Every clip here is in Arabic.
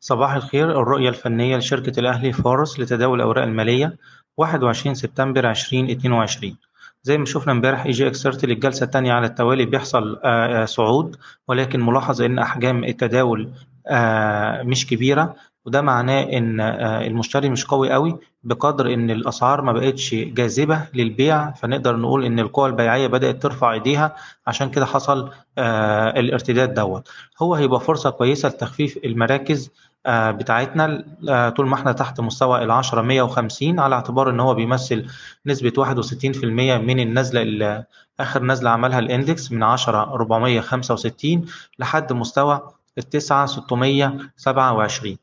صباح الخير الرؤية الفنية لشركة الأهلي فارس لتداول الأوراق المالية 21 سبتمبر 2022 زي ما شفنا امبارح EGX 30 للجلسة الثانية على التوالي بيحصل آه، آه، صعود ولكن ملاحظ إن أحجام التداول آه، مش كبيرة. وده معناه إن المشتري مش قوي قوي بقدر إن الأسعار ما بقتش جاذبة للبيع فنقدر نقول إن القوى البيعية بدأت ترفع إيديها. عشان كده حصل الارتداد دوت. هو هيبقى فرصة كويسة لتخفيف المراكز آه، بتاعتنا آه، طول ما إحنا تحت مستوى ال 10 150 على اعتبار إن هو بيمثل نسبة 61% من النزلة اللي آخر نزلة عملها الإندكس من 10 465 لحد مستوى ال 9 627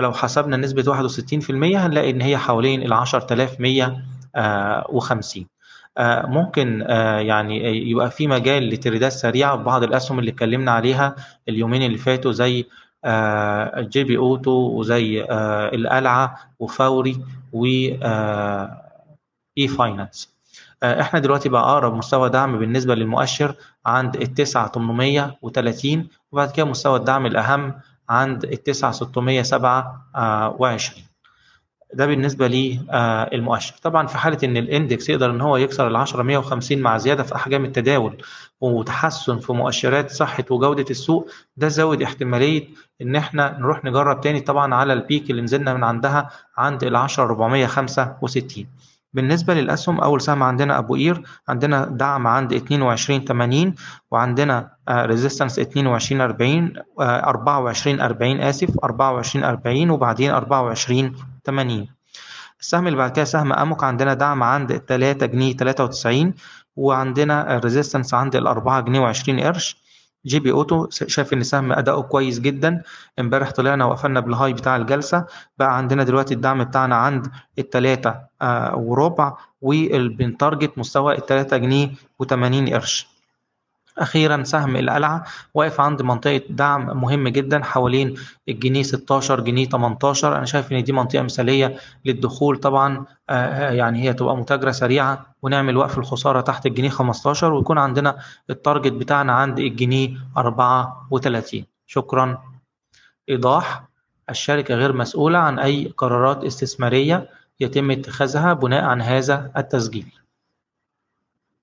فلو حسبنا نسبة 61% هنلاقي إن هي حوالين ال 10150 آه، ممكن يعني يبقى في مجال لتريدات سريعه في بعض الأسهم اللي اتكلمنا عليها اليومين اللي فاتوا زي GB Auto وزي آه، القلعة وفوري و e-finance إحنا دلوقتي بقى أقرب مستوى دعم بالنسبة للمؤشر عند ال 9830 وبعد كده مستوى الدعم الأهم عند ال 9627 ده بالنسبة للمؤشر آه، طبعا في حالة إن ال index يقدر إن هو يكسر ال 10 150 مع زيادة في أحجام التداول وتحسن في مؤشرات صحة وجودة السوق ده زود احتمالية إن إحنا نروح نجرب تاني طبعا على ال peak اللي نزلنا من عندها عند ال 10 465 بالنسبة للأسهم أول سهم عندنا أبو قير عندنا دعم عند 22 80 وعندنا resistance 22 40 24 40 آسف 24 40 وبعدين 24 80 السهم اللي بعد كده سهم أموك عندنا دعم عند 3 جنيه 93 وعندنا resistance عند ال 4 جنيه و20 قرش. GB Auto شايف إن سهم أداؤه كويس جدا. امبارح طلعنا وقفلنا بال high بتاع الجلسة. بقى عندنا دلوقتي الدعم بتاعنا عند التلاتة آه وربع وبن target مستوى التلاتة جنيه و80 قرش. أخيرا سهم القلعة واقف عند منطقة دعم مهم جدا حوالين الجنيه 16 جنيه 18 أنا شايف إن دي منطقة مثالية للدخول طبعا آه، آه، يعني هي تبقى متاجرة سريعة ونعمل وقف الخسارة تحت الجنيه 15 ويكون عندنا التارجت بتاعنا عند الجنيه 34 شكرا. إيضاح الشركة غير مسؤولة عن أي قرارات استثمارية يتم اتخاذها بناء عن هذا التسجيل.